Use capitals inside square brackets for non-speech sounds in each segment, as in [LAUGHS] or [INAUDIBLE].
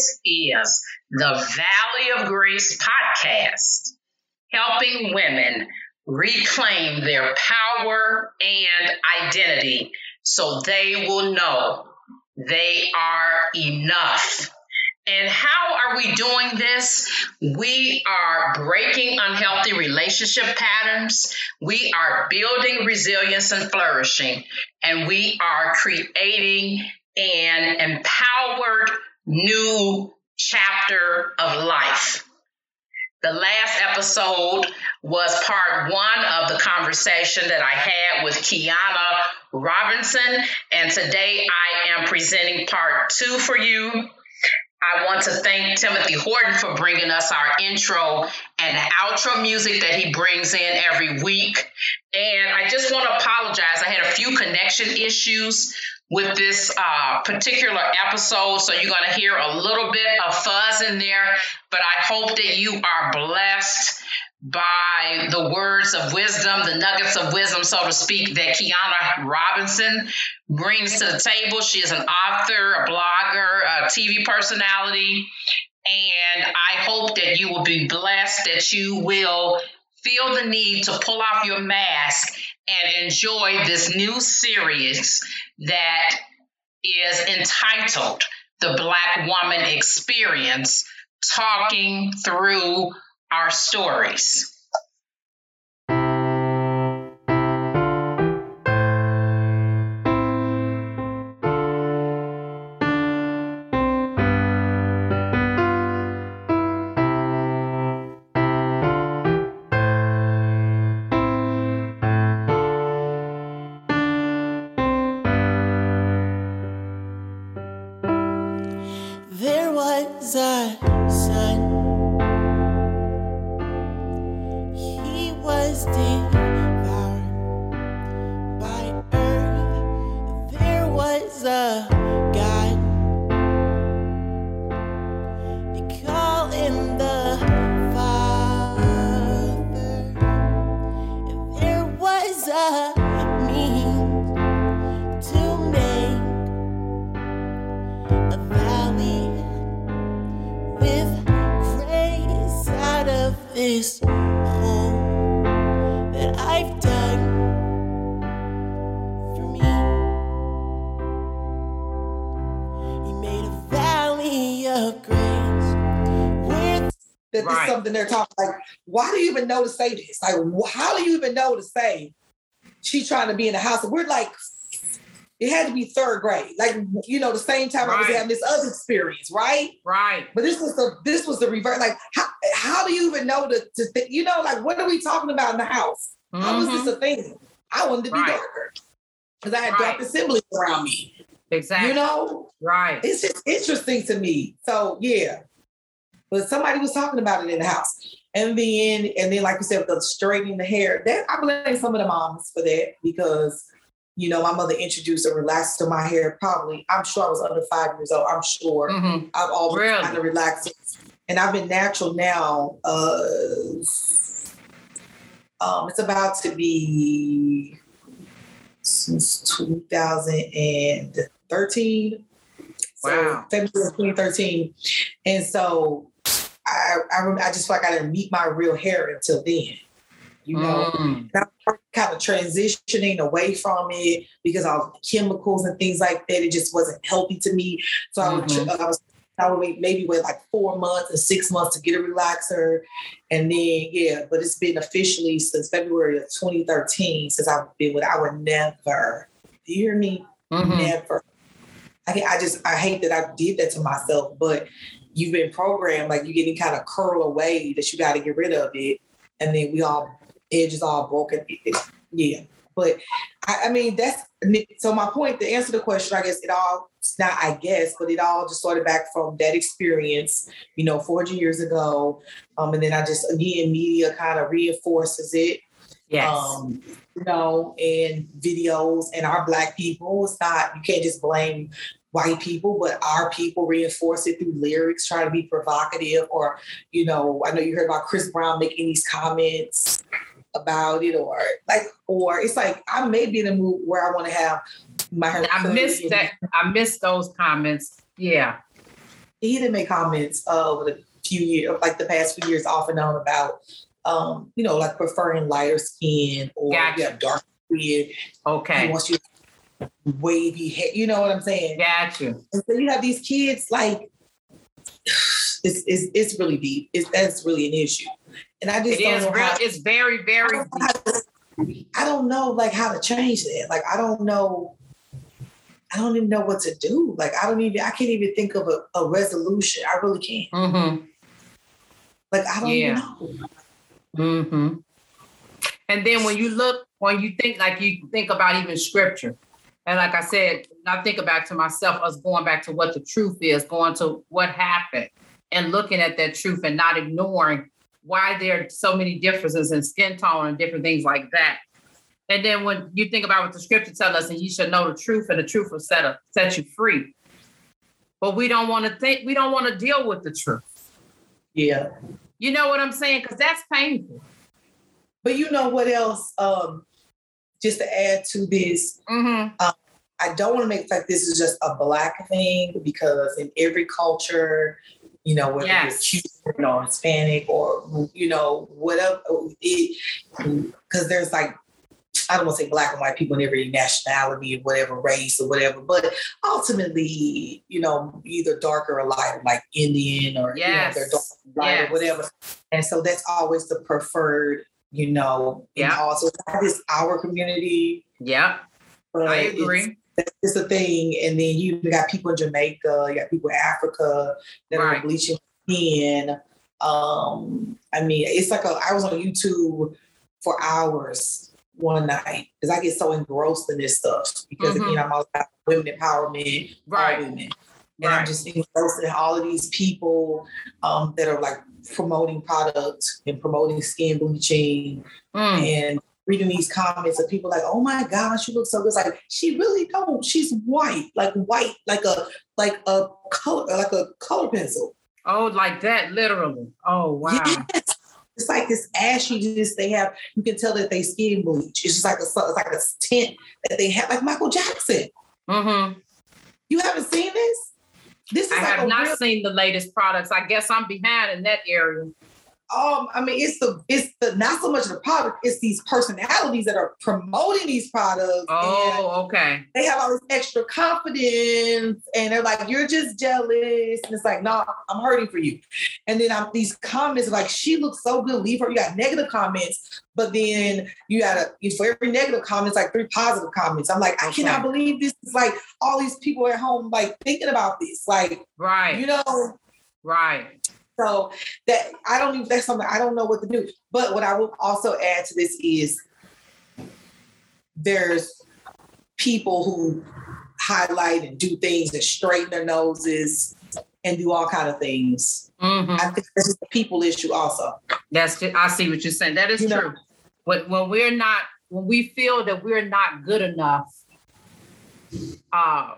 This is the Valley of Grace podcast, helping women reclaim their power and identity so they will know they are enough. And how are we doing this? We are breaking unhealthy relationship patterns. We are building resilience and flourishing. And we are creating an empowered new chapter of life. The last episode was part one of the conversation that I had with Kyona Robinson, and today I am presenting part two for you. I want to thank Timothy Horton for bringing us our intro and the outro music that he brings in every week. And I just want to apologize. I had a few connection issues with this uh, particular episode. So you're going to hear a little bit of fuzz in there, but I hope that you are blessed by the words of wisdom, the nuggets of wisdom, so to speak, that Kyona Robinson brings to the table. She is an author, a blogger, a TV personality. And I hope that you will be blessed, that you will feel the need to pull off your mask and enjoy this new series that is entitled The Black Woman Experience Talking Through Our Stories. Something they're talking like, why do you even know to say this? Like, how do you even know to say she's trying to be in the house? And we're like, it had to be third grade, like you know, the same time right. I was having this other experience, right? Right. But this was the this was the reverse. Like, how how do you even know to to th- you know, like what are we talking about in the house? Mm-hmm. How was this a thing? I wanted to be right. darker because I had right. dark siblings around me. Exactly. You know, right? It's just interesting to me. So yeah, but somebody was talking about it in the house. And then, and then, like you said, the straightening the hair, that I blame some of the moms for that because, you know, my mother introduced a relaxer to my hair. Probably, I'm sure I was under five years old. I'm sure mm-hmm. I've always really? kind of relaxed, and I've been natural now. Uh, um, it's about to be since 2013. Wow. So February 2013. And so I, I, I just feel like I didn't meet my real hair until then. You know, mm. I'm kind of transitioning away from it because of chemicals and things like that. It just wasn't healthy to me. So mm-hmm. I, would, I was I would wait maybe wait like four months or six months to get a relaxer. And then, yeah, but it's been officially since February of 2013 since I've been with, I would never, do you hear me? Mm-hmm. Never. I, I just, I hate that I did that to myself, but you've been programmed like you're getting kind of curl away that you got to get rid of it, and then we all edges all broken. Yeah, but I, I, mean that's so my point. To answer the question, I guess it all it's not I guess, but it all just started back from that experience, you know, 400 years ago, um, and then I just again media kind of reinforces it. Yes. Um, you know, and videos and our black people. It's not you can't just blame white people, but our people reinforce it through lyrics, trying to be provocative. Or, you know, I know you heard about Chris Brown making these comments about it, or like, or it's like I may be in a mood where I want to have my. I missed that. I missed those comments. Yeah. he didn't make comments uh, over the few years, like the past few years, off and on about, um, you know, like preferring lighter skin or Gotcha. you have dark skin. He Okay. wants you wavy hair. You know what I'm saying? Got you. And so you have these kids like [SIGHS] it's it's, it's really deep. It's that's really an issue. And I just It don't is know real. how, It's very, I very don't know to- I don't know like how to change that. Like I don't know. I don't even know what to do. Like I don't even I can't even think of a, a resolution. I really can't. Mm-hmm. Like I don't Yeah. know. Mm-hmm. And then when you look, when you think, like you think about even scripture, and like I said, I think about to myself, us going back to what the truth is, going to what happened, and looking at that truth and not ignoring why there are so many differences in skin tone and different things like that. And then when you think about what the scripture tells us, and you should know the truth, and the truth will set, a, set you free. But we don't want to think, we don't want to deal with the truth. Yeah. You know what I'm saying? Because that's painful. But you know what else? Um, just to add to this, Mm-hmm. I don't want to make it like this is just a black thing because in every culture, you know, whether Yes. you're Cuban or Hispanic or you know whatever, because there's like I don't want to say black and white people in every nationality or whatever race or whatever, but ultimately, you know, either darker or lighter, like Indian or Yes. you know, they're dark, light Yes. or whatever. And so that's always the preferred, you know, Yeah. also this our community. Yeah. I agree. it's a thing. And then you got people in Jamaica, you got people in Africa that Right. are bleaching skin. Um, I mean, it's like a, I was on YouTube for hours one night because I get so engrossed in this stuff because Mhm. again, I'm all about women empowerment, Right. women. And I'm Right. just engrossed in all of these people um, that are like promoting products and promoting skin bleaching Mm. and reading these comments of people like, oh my gosh, you look so good. It's like she really don't. She's white, like white, like a like a color, like a color pencil. Oh, like that, literally. Oh, wow. Yes. It's like this ashiness they have. You can tell that they skin bleach. It's just like a it's like a tint that they have, like Michael Jackson. Mm-hmm. You haven't seen this? This is I like have not real- seen the latest products. I guess I'm behind in that area. Um, I mean, it's the it's the not so much the product, it's these personalities that are promoting these products. Oh, okay. they have all this extra confidence and they're like, you're just jealous. And it's like, no, I'm hurting for you. And then I'm these comments like, she looks so good, leave her. You got negative comments, but then you gotta for every negative comment, it's like three positive comments. I'm like, I Okay. cannot believe this is like all these people at home like thinking about this. Like, Right. you know, right. So that I don't even that's something I don't know what to do. But what I will also add to this is there's people who highlight and do things and straighten their noses and do all kind of things. hmm I think this is a people issue also. That's I see what you're saying. That is You know- true. When, when we're not, when we feel that we're not good enough, uh,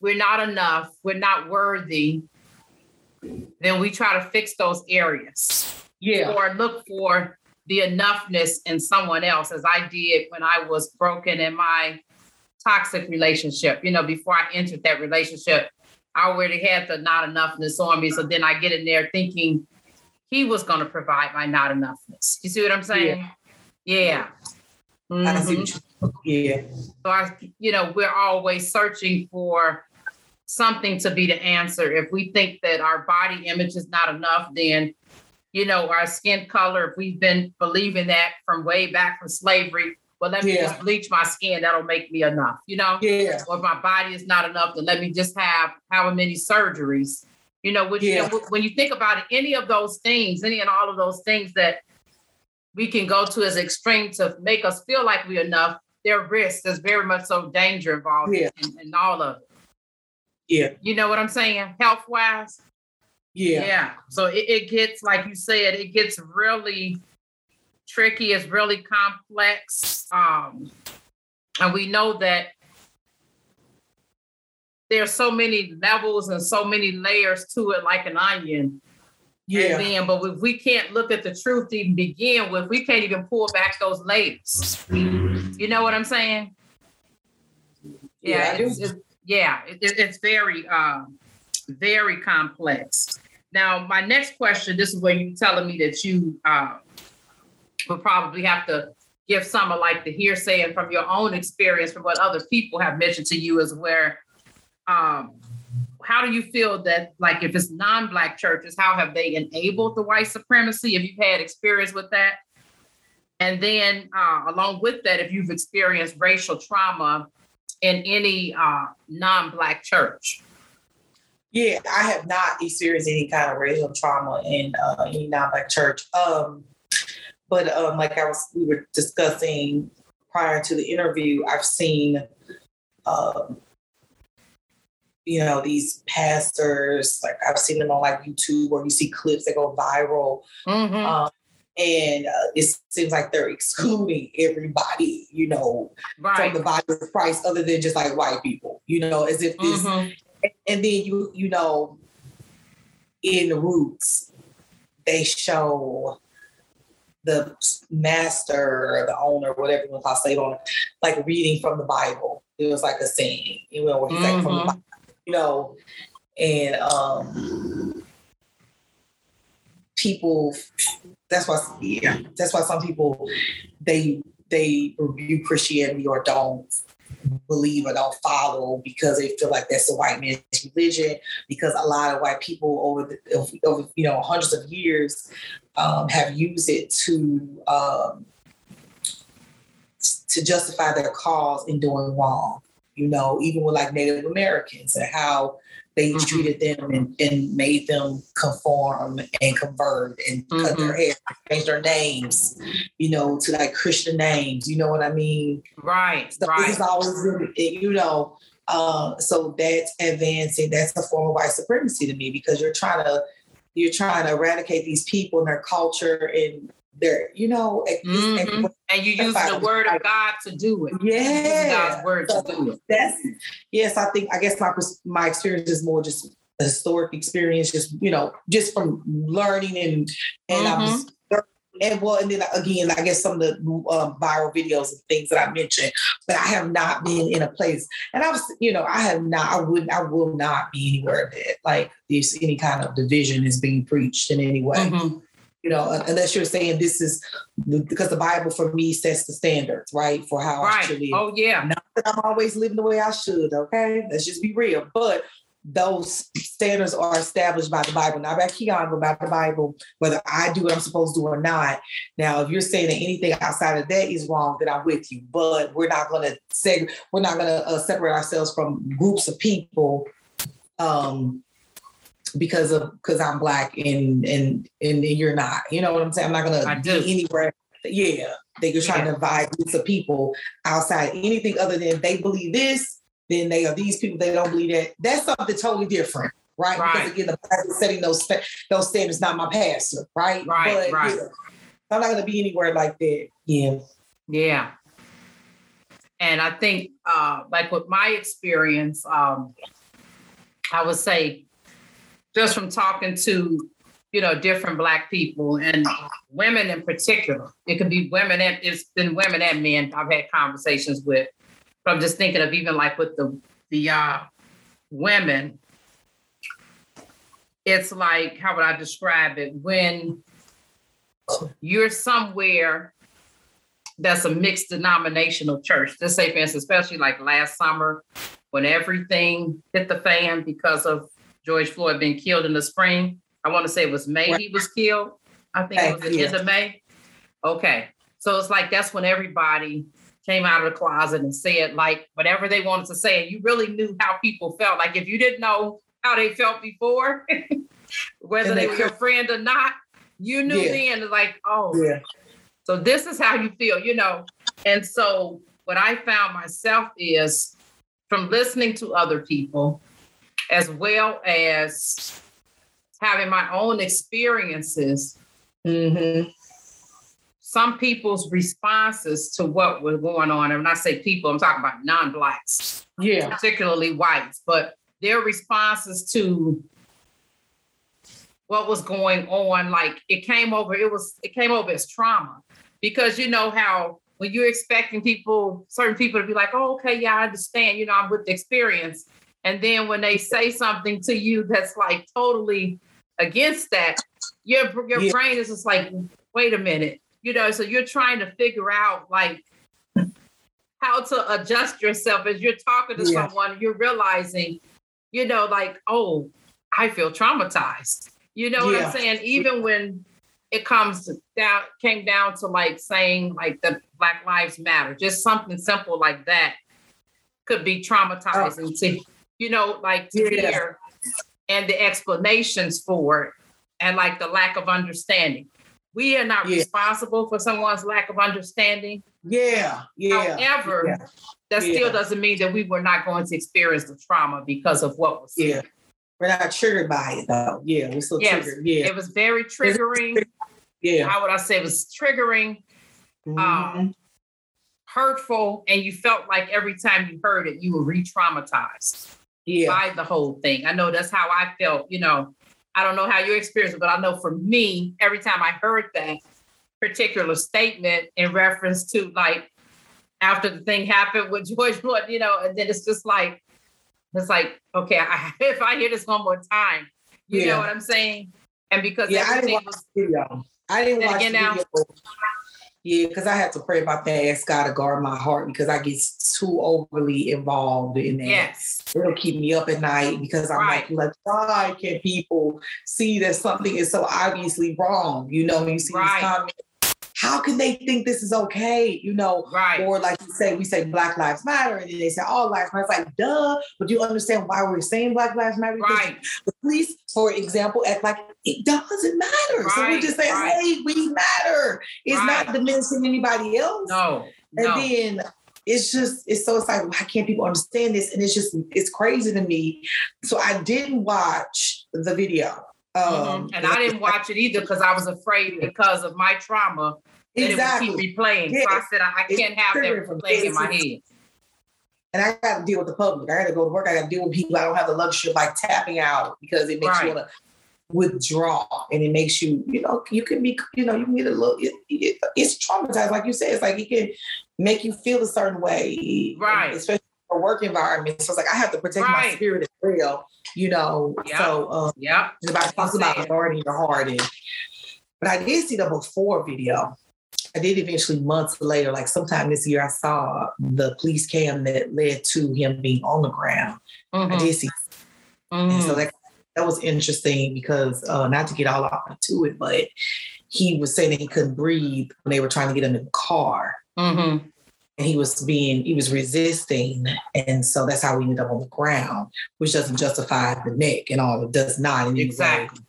we're not enough, we're not worthy, then we try to fix those areas. Yeah. or look for the enoughness in someone else, as I did when I was broken in my toxic relationship. You know, before I entered that relationship, I already had the not enoughness on me. So then I get in there thinking he was going to provide my not enoughness. You see what I'm saying? Yeah. I see Mhm. what you yeah. So I, you know, we're always searching for something to be the answer. If we think that our body image is not enough, then you know, our skin color, if we've been believing that from way back from slavery, well, let me Yeah. just bleach my skin, that'll make me enough, you know? Yeah. Or if my body is not enough, then let me just have however many surgeries. You know, which Yeah. when you think about it, any of those things, any and all of those things that we can go to as extreme to make us feel like we're enough, there are risks. There's very much so danger involved Yeah. in, in all of it. Yeah. You know what I'm saying? Health wise. Yeah. Yeah. So it, it gets, like you said, it gets really tricky. It's really complex. Um, and we know that there's so many levels and so many layers to it, like an onion. Yeah. Then, but if we can't look at the truth to even begin with, we can't even pull back those layers. You know what I'm saying? Yeah, do. it's, it's- yeah, it, it- it's very um, very complex. Now, my next question this is where you're telling me that you uh, will probably have to give some of like the hearsay and from your own experience, from what other people have mentioned to you, is where um, how do you feel that like if it's non-black churches how have they enabled the white supremacy if you've had experience with that and then uh, along with that if you've experienced racial trauma in any uh, non-black church yeah i have not experienced any kind of racial trauma in uh, any non-black church um, but um, like i was we were discussing prior to the interview i've seen um, you know, these pastors, like I've seen them on like YouTube or you see clips that go viral. Mm-hmm. Um, and uh, it seems like they're excluding everybody, you know, right. from the body of Christ, other than just like white people, you know, as if this. Mm-hmm. And then you, you know, in the roots, they show the master the owner, whatever you want to say, owner, like reading from the Bible. It was like a scene, you know, where he's mm-hmm. like from the mm-hmm. Bible you know, and um, people. That's why, yeah, that's why some people they they review Christianity or don't believe or don't follow because they feel like that's a white man's religion. Because a lot of white people over the over you know hundreds of years um, have used it to um, to justify their cause in doing wrong you know, even with like Native Americans and how they mm-hmm. treated them and, and, made them conform and convert and mm-hmm. cut their mm-hmm. hair, change their names, you know, to like Christian names. You know what I mean? Right. So right. it's always, you know, uh, so that's advancing. That's a form of white supremacy to me because you're trying to you're trying to eradicate these people and their culture and there, you know, mm-hmm. and you use the word of God to do it. Yeah, God's word so to do it. That's yes. I think I guess my my experience is more just a historic experience, just you know, just from learning and and mm-hmm. I'm and well, and then again, I guess some of the uh, viral videos and things that I mentioned, but I have not been in a place, and I was, you know, I have not, I wouldn't, I will not be anywhere that like this any kind of division is being preached in any way. Mm-hmm you know, unless you're saying this is because the Bible for me sets the standards, right, for how right. I should live. Oh yeah. Not that I'm always living the way I should. Okay, let's just be real. But those standards are established by the Bible, not by Keon, but by the Bible, whether I do what I'm supposed to do or not. Now, if you're saying that anything outside of that is wrong, then I'm with you. But we're not going to say we're not going to uh, separate ourselves from groups of people um, because of because I'm black and and and you're not. You know what I'm saying? I'm not gonna be anywhere. Yeah, they are trying yeah. to divide groups of people outside anything other than they believe this, then they are these people. They don't believe that. That's something totally different, right? right. Because again, the setting those those standards, not my pastor, right? Right, but, right. Yeah, I'm not gonna be anywhere like that. Yeah, yeah. And I think, uh, like with my experience, um, I would say just from talking to you know different black people and women in particular. It could be women and it's been women and men i've had conversations with. But i'm just thinking of even like with the the uh women it's like how would i describe it? When you're somewhere that's a mixed denominational church. Just say for instance especially like last summer when everything hit the fan because of George Floyd being killed in the spring. I want to say it was May he was killed. I think it was the end of May. Okay. So it's like that's when everybody came out of the closet and said like whatever they wanted to say. And you really knew how people felt. Like if you didn't know how they felt before, [LAUGHS] whether they, they, were your friend or not, you knew yeah. then like, oh, yeah. so this is how you feel, you know. And so what I found myself is from listening to other people, as well as having my own experiences. Mm-hmm. Some people's responses to what was going on, and when I say people, I'm talking about non-blacks, yeah, particularly whites, but their responses to what was going on, like it came over, it was it came over as trauma. Because you know how when you're expecting people, certain people to be like, oh, okay, yeah, I understand, you know, I'm with the experience And then when they say something to you that's like totally against that, your your yeah. brain is just like, wait a minute, you know. So you're trying to figure out like how to adjust yourself as you're talking to yeah. someone. You're realizing, you know, like, oh, I feel traumatized. You know yeah. what I'm saying? Even when it comes down came down to like saying like the Black Lives Matter, just something simple like that could be uh, traumatizing oh. to you know, like to yeah. hear and the explanations for it and like the lack of understanding. We are not yeah. responsible for someone's lack of understanding. Yeah, yeah. However, yeah. that still doesn't mean that we were not going to experience the trauma because of what was yeah. We're not triggered by it though. Yeah, we're still yes, triggered. Yeah. It was very triggering. Yeah. How would I say it was triggering, mm-hmm. um, hurtful, and you felt like every time you heard it, you were re-traumatized yeah. by the whole thing. I know that's how I felt, you know. I don't know how you experienced it, but I know for me, every time I heard that particular statement in reference to like after the thing happened with [LAUGHS] George Floyd, you know, and then it's just like it's like, okay, I, [LAUGHS] if I hear this one more time, you yeah. know what I'm saying? And because yeah, I didn't watch was, the video. I didn't watch the video. Yeah, because I have to pray about that. Ask God to guard my heart because I get too overly involved in that. Yes. It'll keep me up at night because I'm right. like, like, why can people see that something is so obviously wrong? You know, you see right. these comments how can they think this is okay? You know, right. or like you say, we say Black Lives Matter, and then they say all lives matter. It's like, duh, but you understand why we're saying Black Lives Matter? Right. The police, for example, act like it doesn't matter. Right. So we're just saying, right. hey, we matter. It's not diminishing anybody else. No. And no. then it's just it's so it's like why can't people understand this and it's just it's crazy to me so i didn't watch the video Mm-hmm. Um, and I didn't watch it either because I was afraid because of my trauma that exactly. it would keep replaying. Yeah. So I said I, I can't have that replaying in my head. And I got to deal with the public. I got to go to work. I got to deal with people. I don't have the luxury of like tapping out because it makes right. you want to withdraw and it makes you, you know, you can be, you know, you can get a little, it, it, it's traumatized. Like you said, it's like it can make you feel a certain way. Right. Especially a work environment. So it's like I have to protect right. my spirit as well, you know. Yep. So um yeah, everybody talks about guarding your heart and but I did see the before video. I did eventually months later, like sometime this year, I saw the police cam that led to him being on the ground. Mm-hmm. I did see, mm-hmm. and so mm-hmm. that that was interesting because uh, not to get all off into it, but he was saying that he couldn't breathe when they were trying to get him in the car. Mm-hmm and he was being he was resisting. And so that's how we ended up on the ground which doesn't justify the neck and all it does not in exactly.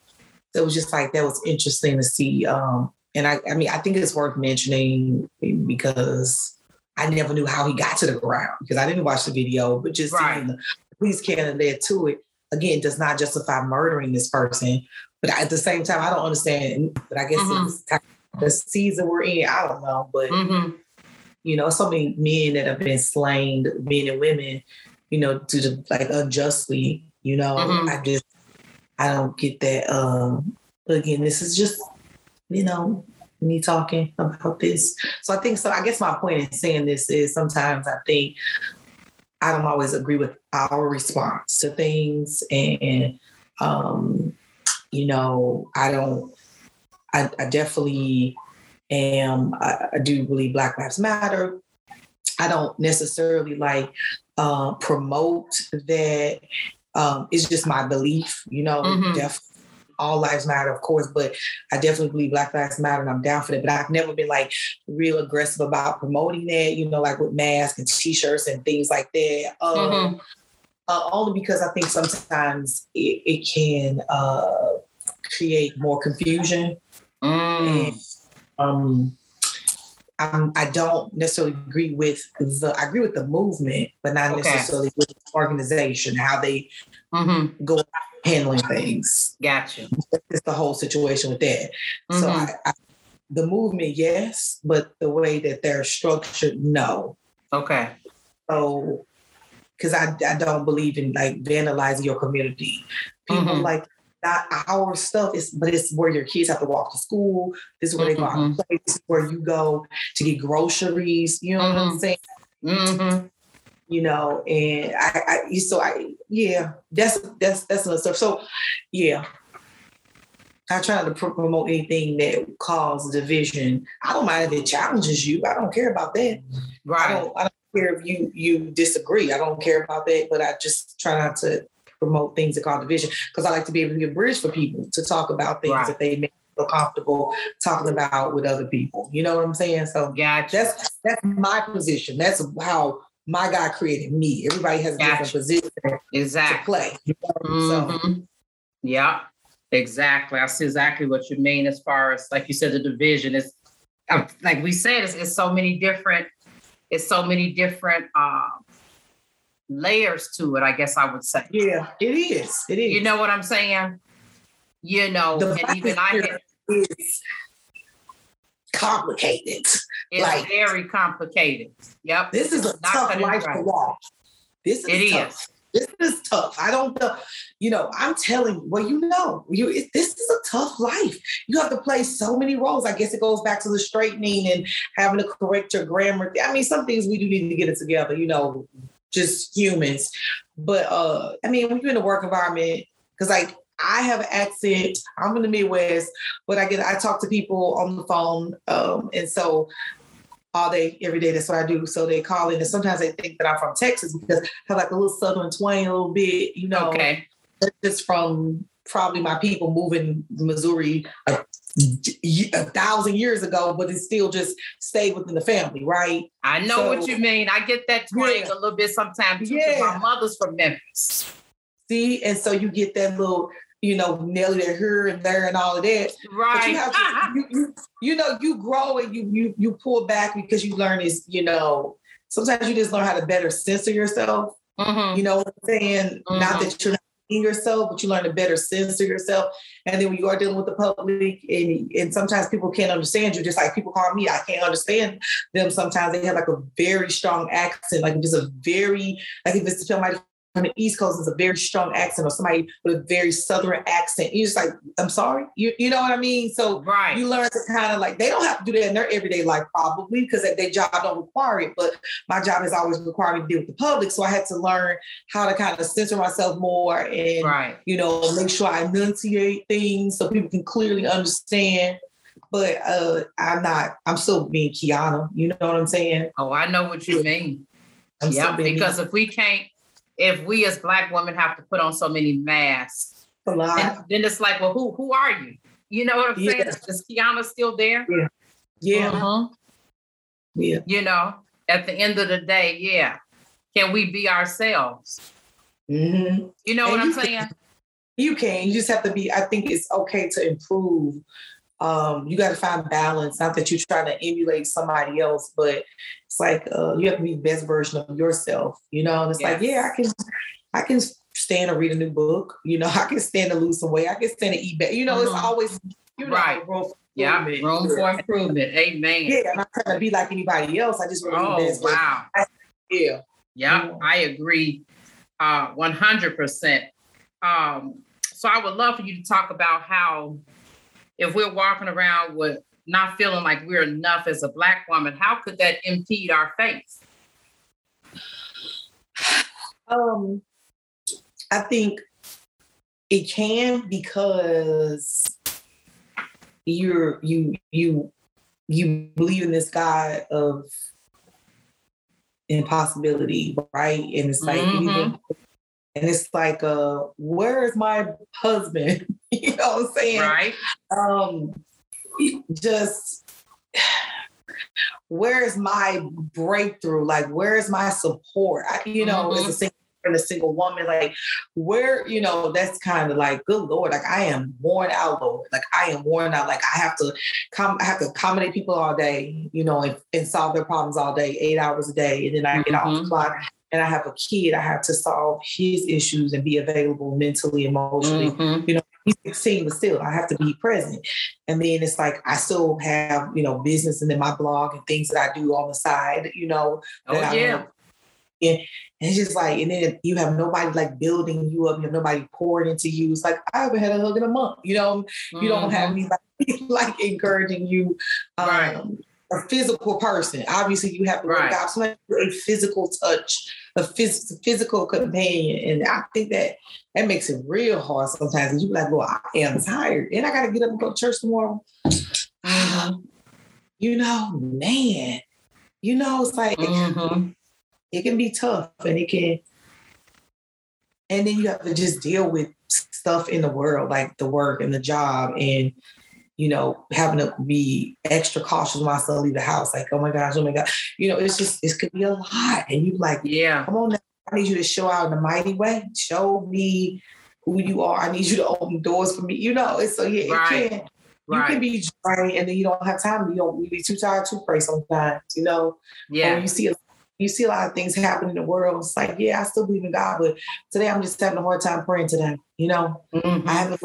So it was just like that was interesting to see um and I, I mean i think it's worth mentioning because i never knew how he got to the ground because i didn't watch the video but just right. seeing the police can led to it again does not justify murdering this person. But at the same time i don't understand but i guess mm-hmm. the season we're in i don't know but mm-hmm you know, so many men that have been slain, men and women, you know, to like unjustly, you know. Mm-hmm. I just I don't get that. Um, again, this is just, you know, me talking about this. So I think so. I guess my point in saying this is sometimes I think I don't always agree with our response to things, and um, you know, I don't. I, I definitely am I, I do believe Black Lives Matter. I don't necessarily like uh, promote that. Um, it's just my belief, you know. Mm-hmm. Definitely, all lives matter, of course, but I definitely believe Black Lives Matter, and I'm down for that. But I've never been like real aggressive about promoting that, you know, like with masks and T-shirts and things like that. Um, mm-hmm. uh, only because I think sometimes it, it can uh, create more confusion. Mm. And, um, I'm, I do not necessarily agree with the. I agree with the movement, but not okay. necessarily with the organization how they mm-hmm. go handling things. Gotcha. It's the whole situation with that. Mm-hmm. So I, I, the movement, yes, but the way that they're structured, no. Okay. So, because I, I don't believe in like vandalizing your community. People mm-hmm. like not our stuff. It's but it's where your kids have to walk to school. This is where mm-hmm. they go out mm-hmm. This is where you go to get groceries. You know mm-hmm. what I'm mm-hmm. saying? Mm-hmm. you know, and I, I so I yeah, that's that's that's another stuff. So yeah. I try not to promote anything that cause division. I don't mind if it challenges you. I don't care about that. Right. I don't, I don't care if you you disagree. I don't care about that, but I just try not to promote things that cause division because I like to be able to be a bridge for people to talk about things right. that they may feel comfortable talking about with other people. You know what I'm saying? So yeah, that's that's my position. That's how my God created me. Everybody has a gotcha. different position exactly. to play. You know? mm-hmm. So yeah, exactly. I see exactly what you mean as far as like you said, the division is um, like we said, it's, it's so many different, it's so many different um, layers to it, I guess I would say. Yeah, it is. It is. You know what I'm saying? You know, the and even I is complicated. It's like, very complicated. Yep. This is a tough life to walk. This is it tough. Is. This is tough. I don't know. You know, I'm telling. you, Well, you know, you it, this is a tough life. You have to play so many roles. I guess it goes back to the straightening and having to correct your grammar. I mean, some things we do need to get it together. You know, just humans. But uh, I mean, when you're in a work environment, because like I have an accent. I'm in the Midwest, but I get I talk to people on the phone, um, and so all day, every day. That's what I do. So they call in, and sometimes they think that I'm from Texas because I have like a little southern twang, a little bit, you know. Okay. Just from probably my people moving Missouri a, thousand years ago, but it still just stayed within the family, right? I know so, what you mean. I get that twang yeah. a little bit sometimes. Yeah. My mother's from Memphis. See, and so you get that little you know, Nelly there here and there and all of that. Right. But you, have to, you, you, you, know, you grow and you you you pull back because you learn is, you know, sometimes you just learn how to better censor yourself. Mm-hmm. You know what I'm saying? Mm-hmm. Not that you're not yourself, but you learn to better censor yourself. And then when you are dealing with the public, and and sometimes people can't understand you, just like people call me, I can't understand them. Sometimes they have like a very strong accent, like just a very like if it's somebody on the East Coast is a very strong accent or somebody with a very Southern accent. You're just like, I'm sorry. You, you know what I mean? So right. you learn to kind of like, they don't have to do that in their everyday life probably because their job don't require it. But my job has always required me to deal with the public. So I had to learn how to kind of censor myself more and, right. you know, make sure I enunciate things so people can clearly understand but uh I'm not. I'm still being Kyona. You know what I'm saying? Oh, I know what you mean. yeah, because if we can't if we as black women have to put on so many masks, then, then, it's like, well, who who are you? You know what I'm yeah. saying? Is Kyona still there? Yeah. Yeah. Uh-huh. Yeah. You know, at the end of the day, yeah. Can we be ourselves? Mm-hmm. You know and what I'm saying? Can, you can. You just have to be. I think it's okay to improve um, you got to find balance. Not that you're trying to emulate somebody else, but it's like uh, you have to be the best version of yourself. You know, and it's yes. like, yeah, I can, I can stand to read a new book. You know, [LAUGHS] I can stand to lose some weight. I can stand to eat better. You know, mm-hmm. it's always you know, right. Room yeah, room for improvement. Amen. Yeah, I'm not trying to be like anybody else. I just want to be the best. Wow. I, yeah. Yeah, I agree, uh, 100%. Um, so I would love for you to talk about how if we're walking around with not feeling like we're enough as a black woman, how could that impede our faith? Um, I think it can because you're you you you believe in this God of impossibility, right? And it's like mm-hmm. And it's like, uh, where is my husband? [LAUGHS] you know what I'm saying? Right. Um, just where's my breakthrough? Like, where's my support? I, you know, mm-hmm. as a single and a single woman, like where, you know, that's kind of like, good Lord, like I am worn out, Lord. Like I am worn out. Like I have to come, I have to accommodate people all day, you know, and, and solve their problems all day, eight hours a day. And then I get mm-hmm. off the clock and I have a kid, I have to solve his issues and be available mentally, emotionally. Mm-hmm. You know, he's 16, but still I have to be present. And then it's like I still have, you know, business and then my blog and things that I do on the side, you know. Oh, yeah. And it's just like, and then you have nobody like building you up, you have nobody pouring into you. It's like I haven't had a hug in a month, you know. Mm-hmm. You don't have mm-hmm. me like, [LAUGHS] like encouraging you. Um, right a physical person. Obviously, you have to Right. out. Sometimes a physical touch, a phys- physical companion, and I think that that makes it real hard sometimes. And you be like, "Well, I am tired, and I got to get up and go to church tomorrow." Mhm. You know, man. You know, it's like Mhm. it can be tough, and it can, and then you have to just deal with stuff in the world, like the work and the job, and you know, having to be extra cautious when my son leave the house. Like, oh my gosh, oh my god, you know, it's just it could be a lot, and you like, Yeah. come on, now. I need you to show out in a mighty way. Show me who you are. I need you to open doors for me. You know, it's so yeah, it Right. You can be dry and then you don't have time. You don't you be too tired to pray sometimes, you know. Or Yeah. you see you see a lot of things happen in the world. It's like, yeah, I still believe in God, but today I'm just having a hard time praying today. You know, Mhm. I haven't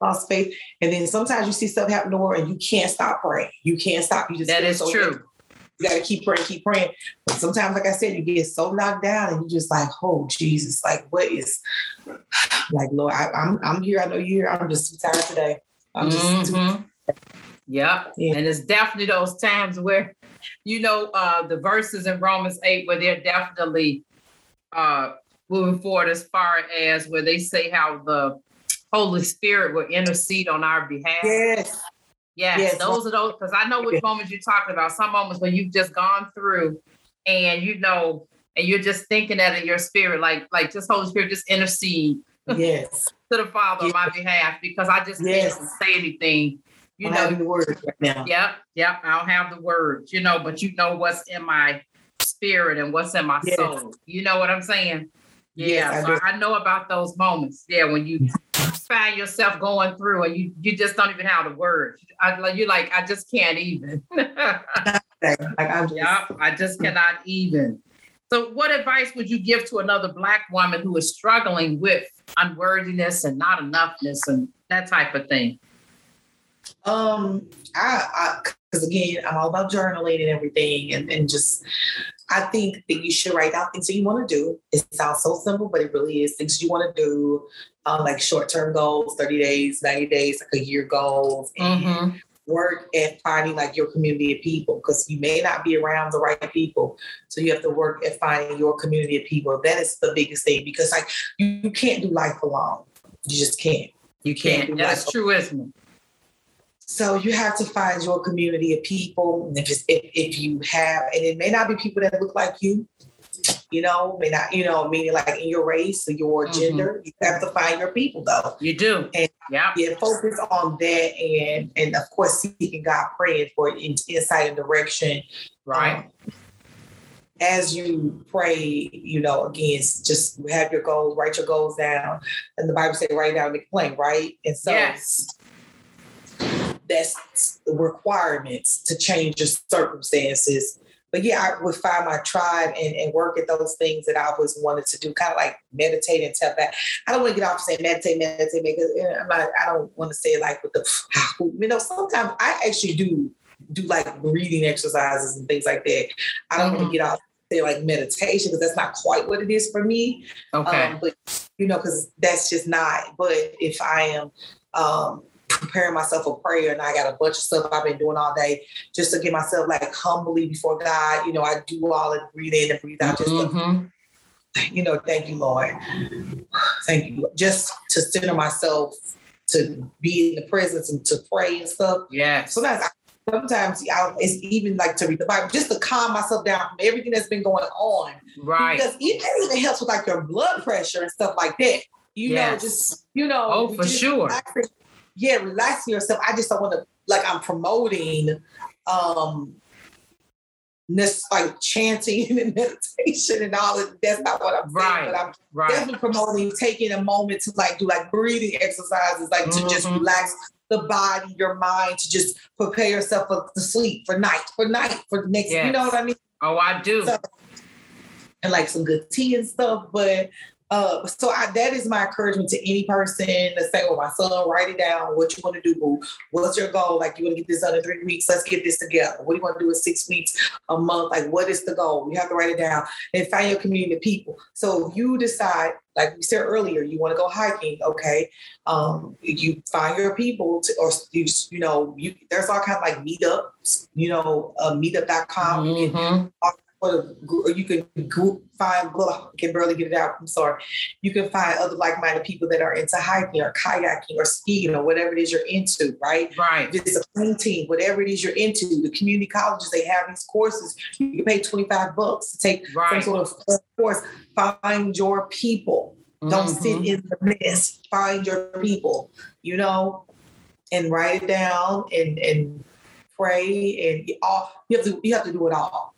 lost faith. And then sometimes you see stuff happen the world and you can't stop praying. You can't stop. You just That feel so true. You gotta keep praying, keep praying. But sometimes, like I said, you get so knocked down and you just like, oh Jesus, like what is like Lord, I, I'm I'm here, I know you're here. I'm just too tired today. I'm just too Mhm. Yep. Yeah. And it's definitely those times where, you know, uh, the verses in Romans 8 where they're definitely uh, moving forward as far as where they say how the Holy Spirit will intercede on our behalf. yes. Yes, Yes. those are those because I know which Yeah. moments you're talking about. Some moments when you've just gone through and you know, and you're just thinking that in your spirit, like like just Holy Spirit, just intercede Yes. to the Father on my behalf because I just Yes. can't say anything. You I'm know, having the word right now. Yep, yep. I don't have the words, you know, but you know what's in my spirit and what's in my Yes. soul. You know what I'm saying? Yes, Yeah, I so. I, know about those moments. Yeah, when you find yourself going through and you you just don't even have the words. I you're like, I just can't even. [LAUGHS] Like, I'm just yeah, I just cannot even. So, what advice would you give to another Black woman who is struggling with unworthiness and not enoughness and that type of thing? Um, I, because again, I'm all about journaling and everything, and, and just, I think that you should write down things that you want to do. It sounds so simple, but it really is things you want to do, um, like short term goals, 30 days, 90 days, like a year goals, and Mhm. work at finding like your community of people because you may not be around the right people. So you have to work at finding your community of people. That is the biggest thing because like you, you can't do life alone. You just can't. You can't That's true, isn't it? So you have to find your community of people. And if, it's, if if you have, and it may not be people that look like you, you know, may not, you know, meaning like in your race or your Mhm. gender. You have to find your people though. You do. And- yeah. Yeah, focus on that, and and of course seeking God, praying for insight and direction. Right. Um, as you pray, you know, again, just have your goals, write your goals down, and the Bible says write down the complaint, right? And so Yes. That's the requirements to change your circumstances. But yeah, I would find my tribe and, and work at those things that I always wanted to do, kind of like meditate and tell that. I don't want to get off saying meditate, meditate, because eh, I'm not, I don't want to say it like with the, [SIGHS] you know, sometimes I actually do do like breathing exercises and things like that. I don't want Mhm. to get off say like meditation because that's not quite what it is for me. Okay. Um, but you know, because that's just not. But if I am um, preparing myself for prayer and I got a bunch of stuff I've been doing all day just to get myself like humbly before God, you know, I do all the breathe in and breathe out, just to, Mhm. you know, thank you, Lord, thank you, just to center myself to be in the presence and to pray and stuff. Yeah. Sometimes, I, sometimes I, it's even like to read the Bible just to calm myself down from everything that's been going on Right. because it even helps with like your blood pressure and stuff like that. You Yes. know, just you know. Oh, for just sure. relaxing- yeah, relaxing yourself. I just don't want to like I'm promoting um this like chanting [LAUGHS] and meditation and all that. That's not what I'm Right. saying. But I'm Right. definitely promoting taking a moment to like do like breathing exercises, like to just Mhm. relax the body, your mind, to just prepare yourself for the sleep for night, for night, for the next. You know what I mean? Oh, I do. So- and like some good tea and stuff. But uh, so I, that is my encouragement to any person to say, "Well, my son, write it down. What you want to do, boo? What's your goal? Like, you want to get this done in three weeks? Let's get this together. What do you want to do in six weeks, a month? Like, what is the goal? You have to write it down and find your community of people. So you decide, like we said earlier, you want to go hiking. Okay, um, you find your people, to, or you, you know, you there's all kind of like meetups. You know, uh, meetup.com. Or you can group find well, I can barely get it out. I'm sorry. You can find other like-minded people that are into hiking or kayaking or skiing or whatever it is you're into, right? Right. If it's a painting, whatever it is you're into, the community colleges, they have these courses. You can pay 25 bucks to take some sort of course. Find your people. Don't sit Mhm. in the mess. Find your people, you know, and write it down and and pray and all you have to you have to do it all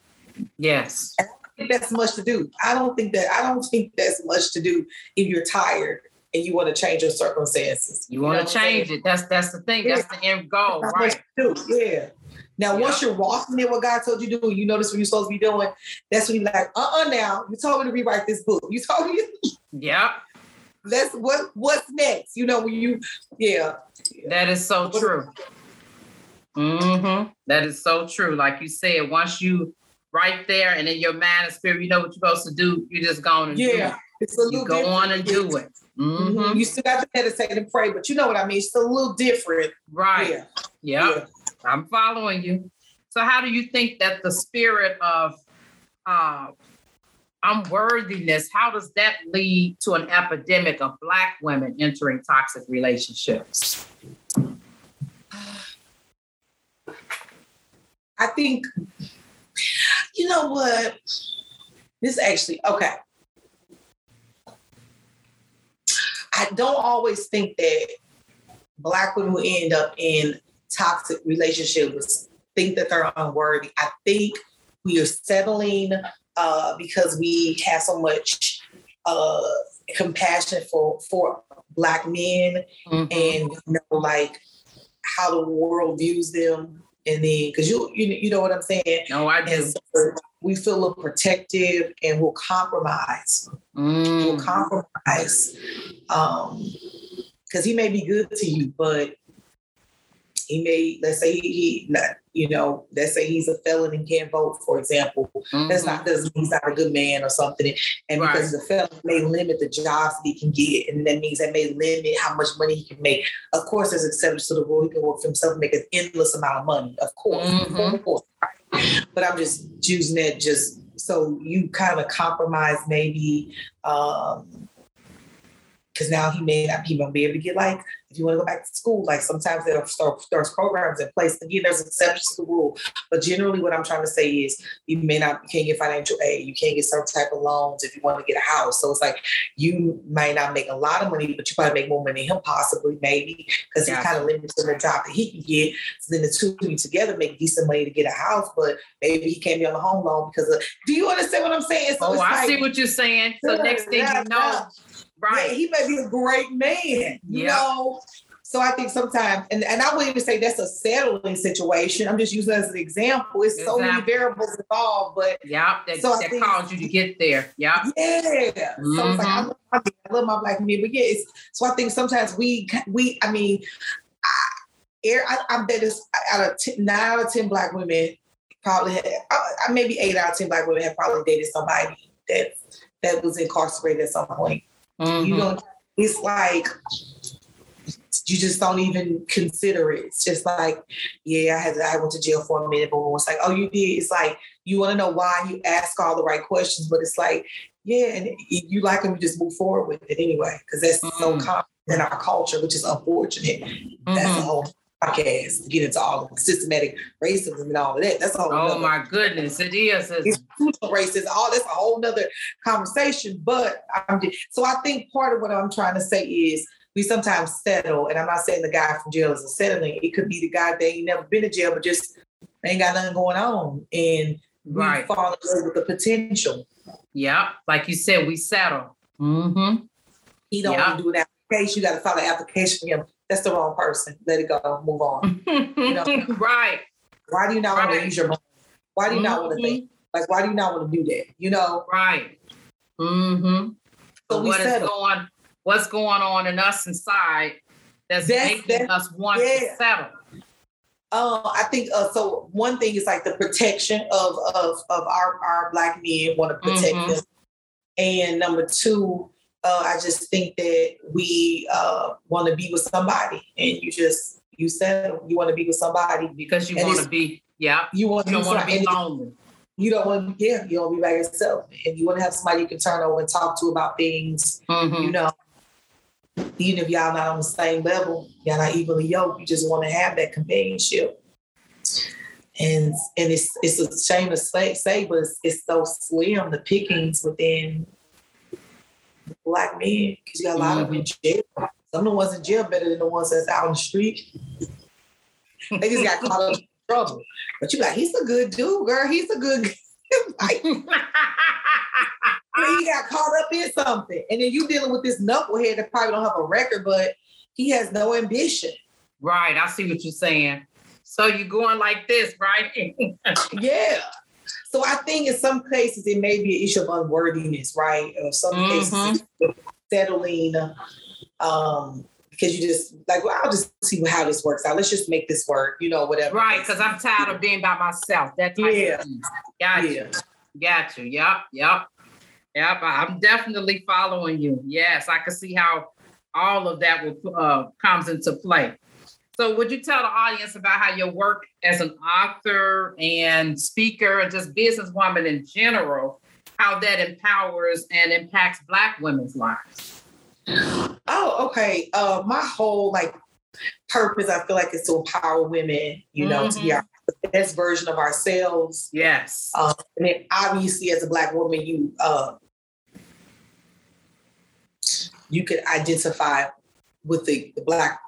Yes. I think that's much to do. I don't think that I don't think that's much to do if you're tired and you want to change your circumstances. You want to change it. That's that's the thing. That's the end goal, right? much to do. Yeah. Now, once you're walking in what God told you to do, you notice what you're supposed to be doing. That's when you're like, uh-uh now. You told me to rewrite this book. You told me yeah. that's what what's next. You know, when you yeah. That is so true. Mm-hmm. That is so true. Like you said, once you right there and in your mind and spirit, you know what you're supposed to do. You just go on and do Yeah. it. It's a You go on and do it. Mhm. hmm You still got to meditate and pray, but you know what I mean. It's a little different. Right. Yeah. Yep. Yeah. I'm following you. So, how do you think that the spirit of uh, unworthiness, how does that lead to an epidemic of Black women entering toxic relationships? I think, you know what? This actually, okay. I don't always think that Black women who end up in toxic relationships think that they're unworthy. I think we are settling uh, because we have so much uh, compassion for for Black men Mhm. and you know like how the world views them and then because you, you you know what i'm saying no, I do. so we feel a little protective and we'll compromise Mm. we'll compromise um because he may be good to you but he may let's say he, not, you know let's say he's a felon and can't vote for example that's Mhm. not doesn't mean he's not a good man or something. And Right. because the felon may limit the jobs that he can get, and that means that may limit how much money he can make. Of course, there's exceptions to the rule. He can work for himself and make an endless amount of money. Of course, Mhm. of course. But I'm just using that just so you kind of compromise maybe. um because now he may not he won't be able to get like if you want to go back to school like sometimes there are there's programs in place. Again there's exceptions to the rule but generally what i'm trying to say is you may not you can't get financial aid you can't get certain type of loans if you want to get a house. So it's like you might not make a lot of money but you probably make more money than him possibly maybe because he's kind of limited to the job that he can get. So then the two of you together make decent money to get a house but maybe he can't be on the home loan because of do you understand what i'm saying? So Oh, I like, see what you're saying. So, Yeah, next thing yeah, you know, yeah. Right? yeah, he may be a great man, you Yeah. know. So I think sometimes, and, and I wouldn't even say that's a settling situation. I'm just using it as an example. It's so many variables involved, but yeah, that, So that think- caused you to get there. Yep. yeah. So it's like mm-hmm. I love, my, I love my black men, but yeah. It's, so I think sometimes we we I mean, I, I, I bet it's out of ten, nine out of ten black women probably had, I, I- maybe eight out of ten black women have probably dated somebody that that was incarcerated at some point. You Mhm. don't. It's like you just don't even consider it. It's just like, yeah, I had I went to jail for a minute, but it's like, oh, you did. It's like you want to know why you ask all the right questions, but it's like, yeah, and you like them, you just move forward with it anyway, because that's so Mhm. common in our culture, which is unfortunate. That's a Mhm. whole podcast to get into all the systematic racism and all of that. That's all. Oh my goodness, it is. It's- [LAUGHS] institutional racism, all that's a whole nother conversation. But I'm just, so I think part of what I'm trying to say is we sometimes settle, and I'm not saying the guy from jail is a settling. It could be the guy that ain't never been to jail, but just ain't got nothing going on, and we Right. fall in love with the potential. Yeah, Like you said, we settle. Mm-hmm. He don't even do an application. You got to file an application for him. That's the wrong person. Let it go. Move on. [LAUGHS] right. Why do you not want to use your money? Why do you not want to think? Like, why do you not want to do that? You know, Right. Mm-hmm. So what is going what's going on in us inside that's, that's making that's, us want yeah. to settle? Uh, I think uh, so. One thing is like the protection of of of our our black men want to protect mm-hmm. them, and number two, uh, I just think that we uh, want to be with somebody, and you just you said you want to be with somebody because you want to be yeah you want you don't want to be lonely. You don't want to yeah you don't be by yourself, and you want to have somebody you can turn over and talk to about things. Mm-hmm. You know, even if y'all not on the same level, y'all not evenly yoked, you just want to have that companionship. And and it's it's a shame to say, say but it's, it's so slim the pickings within black men because you got a lot mm-hmm. of them in jail. Some of the ones in jail better than the ones that's out on the street. they just got caught up trouble. But you like, he's a good dude, girl. He's a good like, [LAUGHS] he got caught up in something. And then you dealing with this knucklehead that probably don't have a record, but he has no ambition. Right. I see what you're saying. So you're going like this, right? [LAUGHS] yeah. So I think in some cases it may be an issue of unworthiness, right? Or some mm-hmm. cases settling, um, because you just like, well, I'll just see how this works out. Let's just make this work, you know, whatever. Right, because I'm tired of being by myself. That type yeah. Got yeah. you. Got you. Yep. Yep. Yep. I'm definitely following you. Yes, I can see how all of that will uh, comes into play. So, would you tell the audience about how your work as an author and speaker and just businesswoman in general, how that empowers and impacts Black women's lives? Oh, okay. Uh, my whole like purpose, I feel like, is to empower women. You know, mm-hmm. to be mm-hmm. our best version of ourselves. Yes. Um, and then obviously, as a Black woman, you uh, you could identify with the, the Black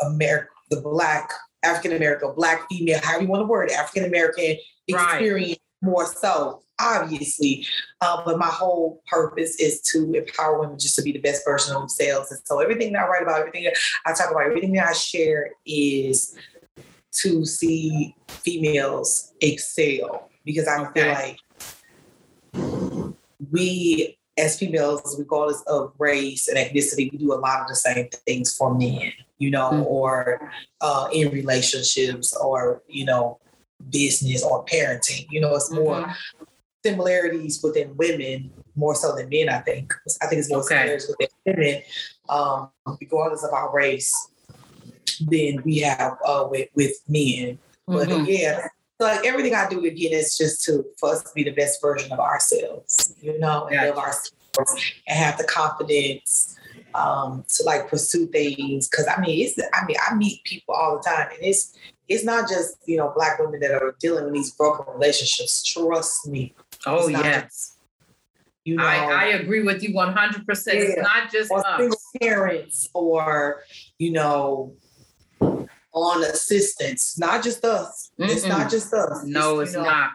America, the Black African American, Black female, however you want to word African American experience right. more so, obviously. Um, but my whole purpose is to empower women just to be the best version of themselves. And so everything that I write about, everything that I talk about, everything that I share is to see females excel because I feel like we as females, regardless of race and ethnicity, we do a lot of the same things for men, you know, mm-hmm. or uh, in relationships or, you know, business or parenting. You know, it's more mm-hmm. Similarities within women more so than men, I think. I think it's more okay. similarities within women, um, regardless of our race, than we have uh, with, with men. But mm-hmm. yeah, so like everything I do again is just to for us to be the best version of ourselves, you know, and live ourselves and have the confidence um, to like pursue things. Cause I mean, it's I mean, I meet people all the time, and it's it's not just you know black women that are dealing with these broken relationships. Trust me. Oh yes. Just, you know, I, I agree with you 100%. It's not just or us. parents or, you know, on assistance, not just us. Mm-mm. It's not just us. No, it's, it's know, not.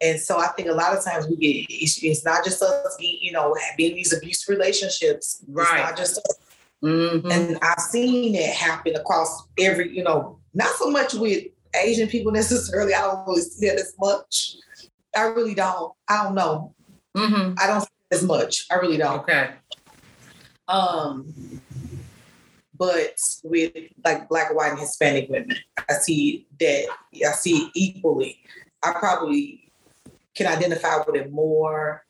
And so I think a lot of times we get it's, it's not just us, you know, being these abuse relationships. Right. It's not just us. Mm-hmm. And I've seen it happen across every, you know, not so much with Asian people [LAUGHS] necessarily. I don't really see that as much. I really don't. I don't know. Mm-hmm. I don't as much. I really don't. Okay. Um, but with like black, white, and Hispanic women, I see that I see it equally. I probably can identify with it more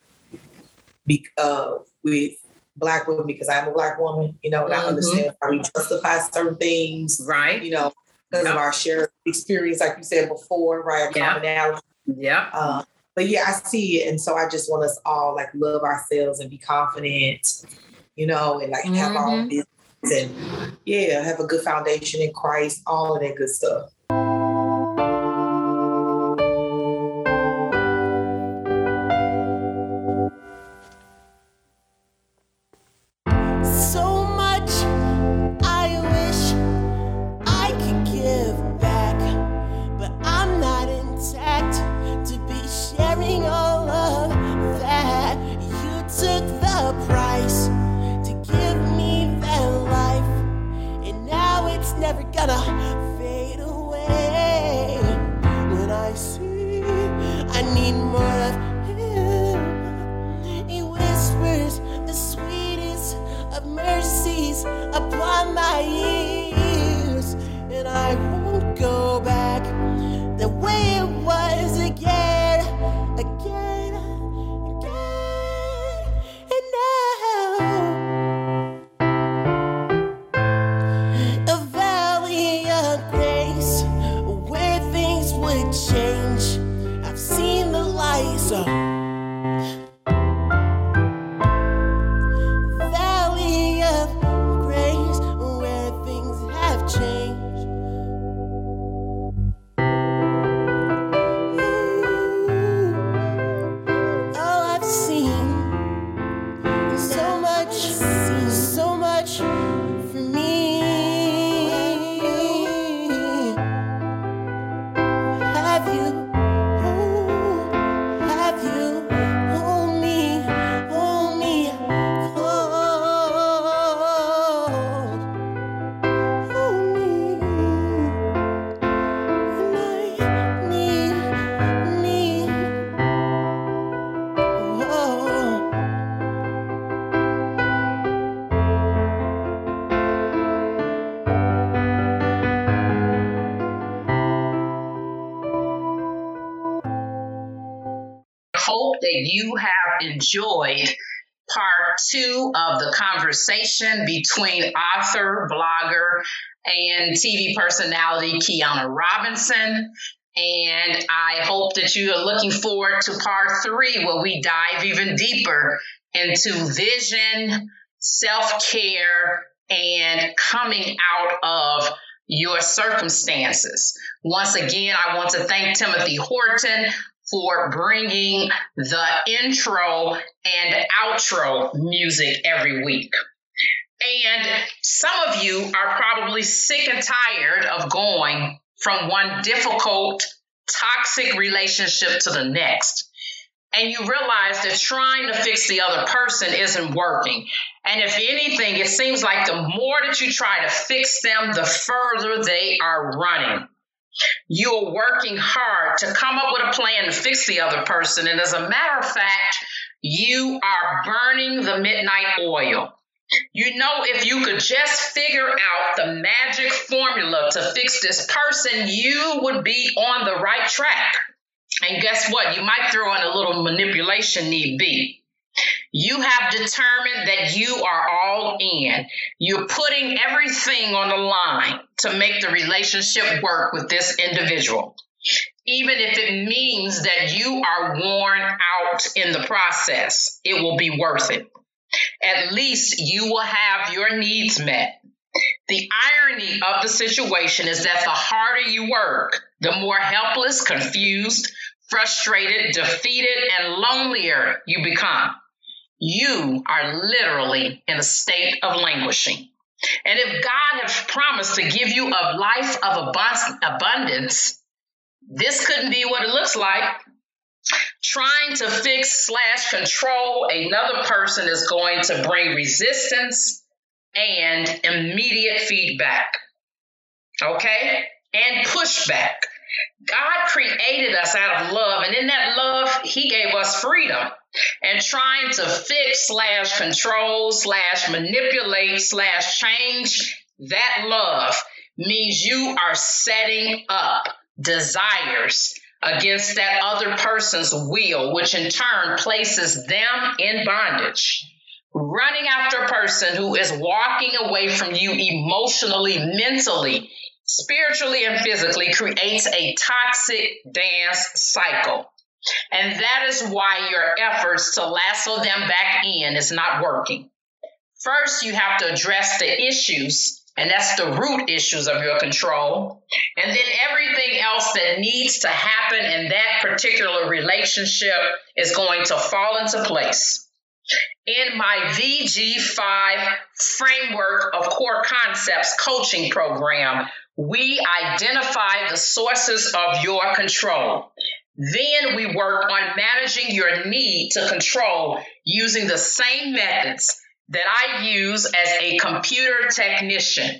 be, uh, with black women because I'm a black woman, you know, and mm-hmm. I understand how we justify certain things, right? You know, because yep. of our shared experience, like you said before, right? Yep. Commonality. Yeah. Uh, but yeah, I see it, and so I just want us all like love ourselves and be confident, you know, and like have our own mm-hmm. business and yeah, have a good foundation in Christ, all of that good stuff. Enjoyed part two of the conversation between author, blogger, and TV personality Kyona Robinson. And I hope that you are looking forward to part three, where we dive even deeper into vision, self care, and coming out of your circumstances. Once again, I want to thank Timothy Horton for bringing the intro and outro music every week. And some of you are probably sick and tired of going from one difficult, toxic relationship to the next. And you realize that trying to fix the other person isn't working. And if anything, it seems like the more that you try to fix them, the further they are running. You're working hard to come up with a plan to fix the other person. And as a matter of fact, you are burning the midnight oil. You know, if you could just figure out the magic formula to fix this person, you would be on the right track. And guess what? You might throw in a little manipulation need be. You have determined that you are all in. You're putting everything on the line to make the relationship work with this individual. Even if it means that you are worn out in the process, it will be worth it. At least you will have your needs met. The irony of the situation is that the harder you work, the more helpless, confused, frustrated, defeated, and lonelier you become you are literally in a state of languishing. And if God has promised to give you a life of abundance, this couldn't be what it looks like. Trying to fix slash control another person is going to bring resistance and immediate feedback. Okay? And pushback. God created us out of love, and in that love, He gave us freedom and trying to fix slash control slash manipulate slash change that love means you are setting up desires against that other person's will, which in turn places them in bondage. Running after a person who is walking away from you emotionally, mentally, spiritually, and physically creates a toxic dance cycle. And that is why your efforts to lasso them back in is not working. First, you have to address the issues, and that's the root issues of your control. And then everything else that needs to happen in that particular relationship is going to fall into place. In my VG5 framework of core concepts coaching program, we identify the sources of your control. Then we work on managing your need to control using the same methods that I use as a computer technician.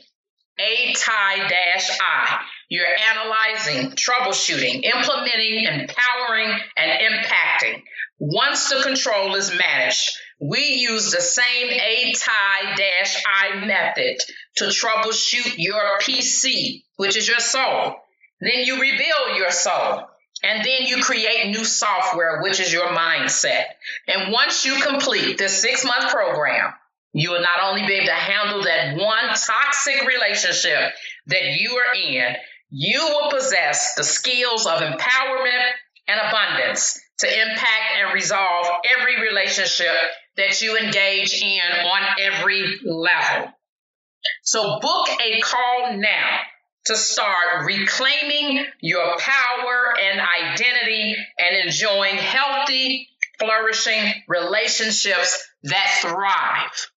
ATI-I. You're analyzing, troubleshooting, implementing, empowering, and impacting. Once the control is managed, we use the same A-tie-I method to troubleshoot your PC, which is your soul. Then you rebuild your soul. And then you create new software, which is your mindset. And once you complete this six month program, you will not only be able to handle that one toxic relationship that you are in, you will possess the skills of empowerment and abundance to impact and resolve every relationship that you engage in on every level. So book a call now to start reclaiming your power and identity and enjoying healthy, flourishing relationships that thrive.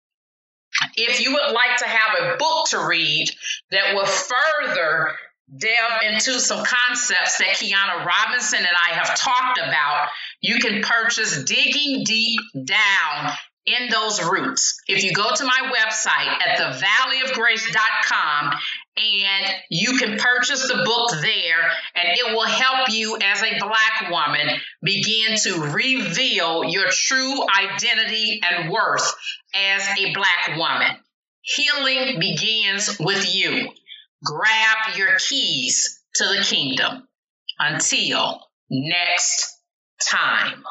If you would like to have a book to read that will further delve into some concepts that Kyona Robinson and I have talked about, you can purchase Digging Deep Down in those roots. If you go to my website at thevalleyofgrace.com and you can purchase the book there and it will help you as a black woman begin to reveal your true identity and worth as a black woman. Healing begins with you. Grab your keys to the kingdom. Until next time.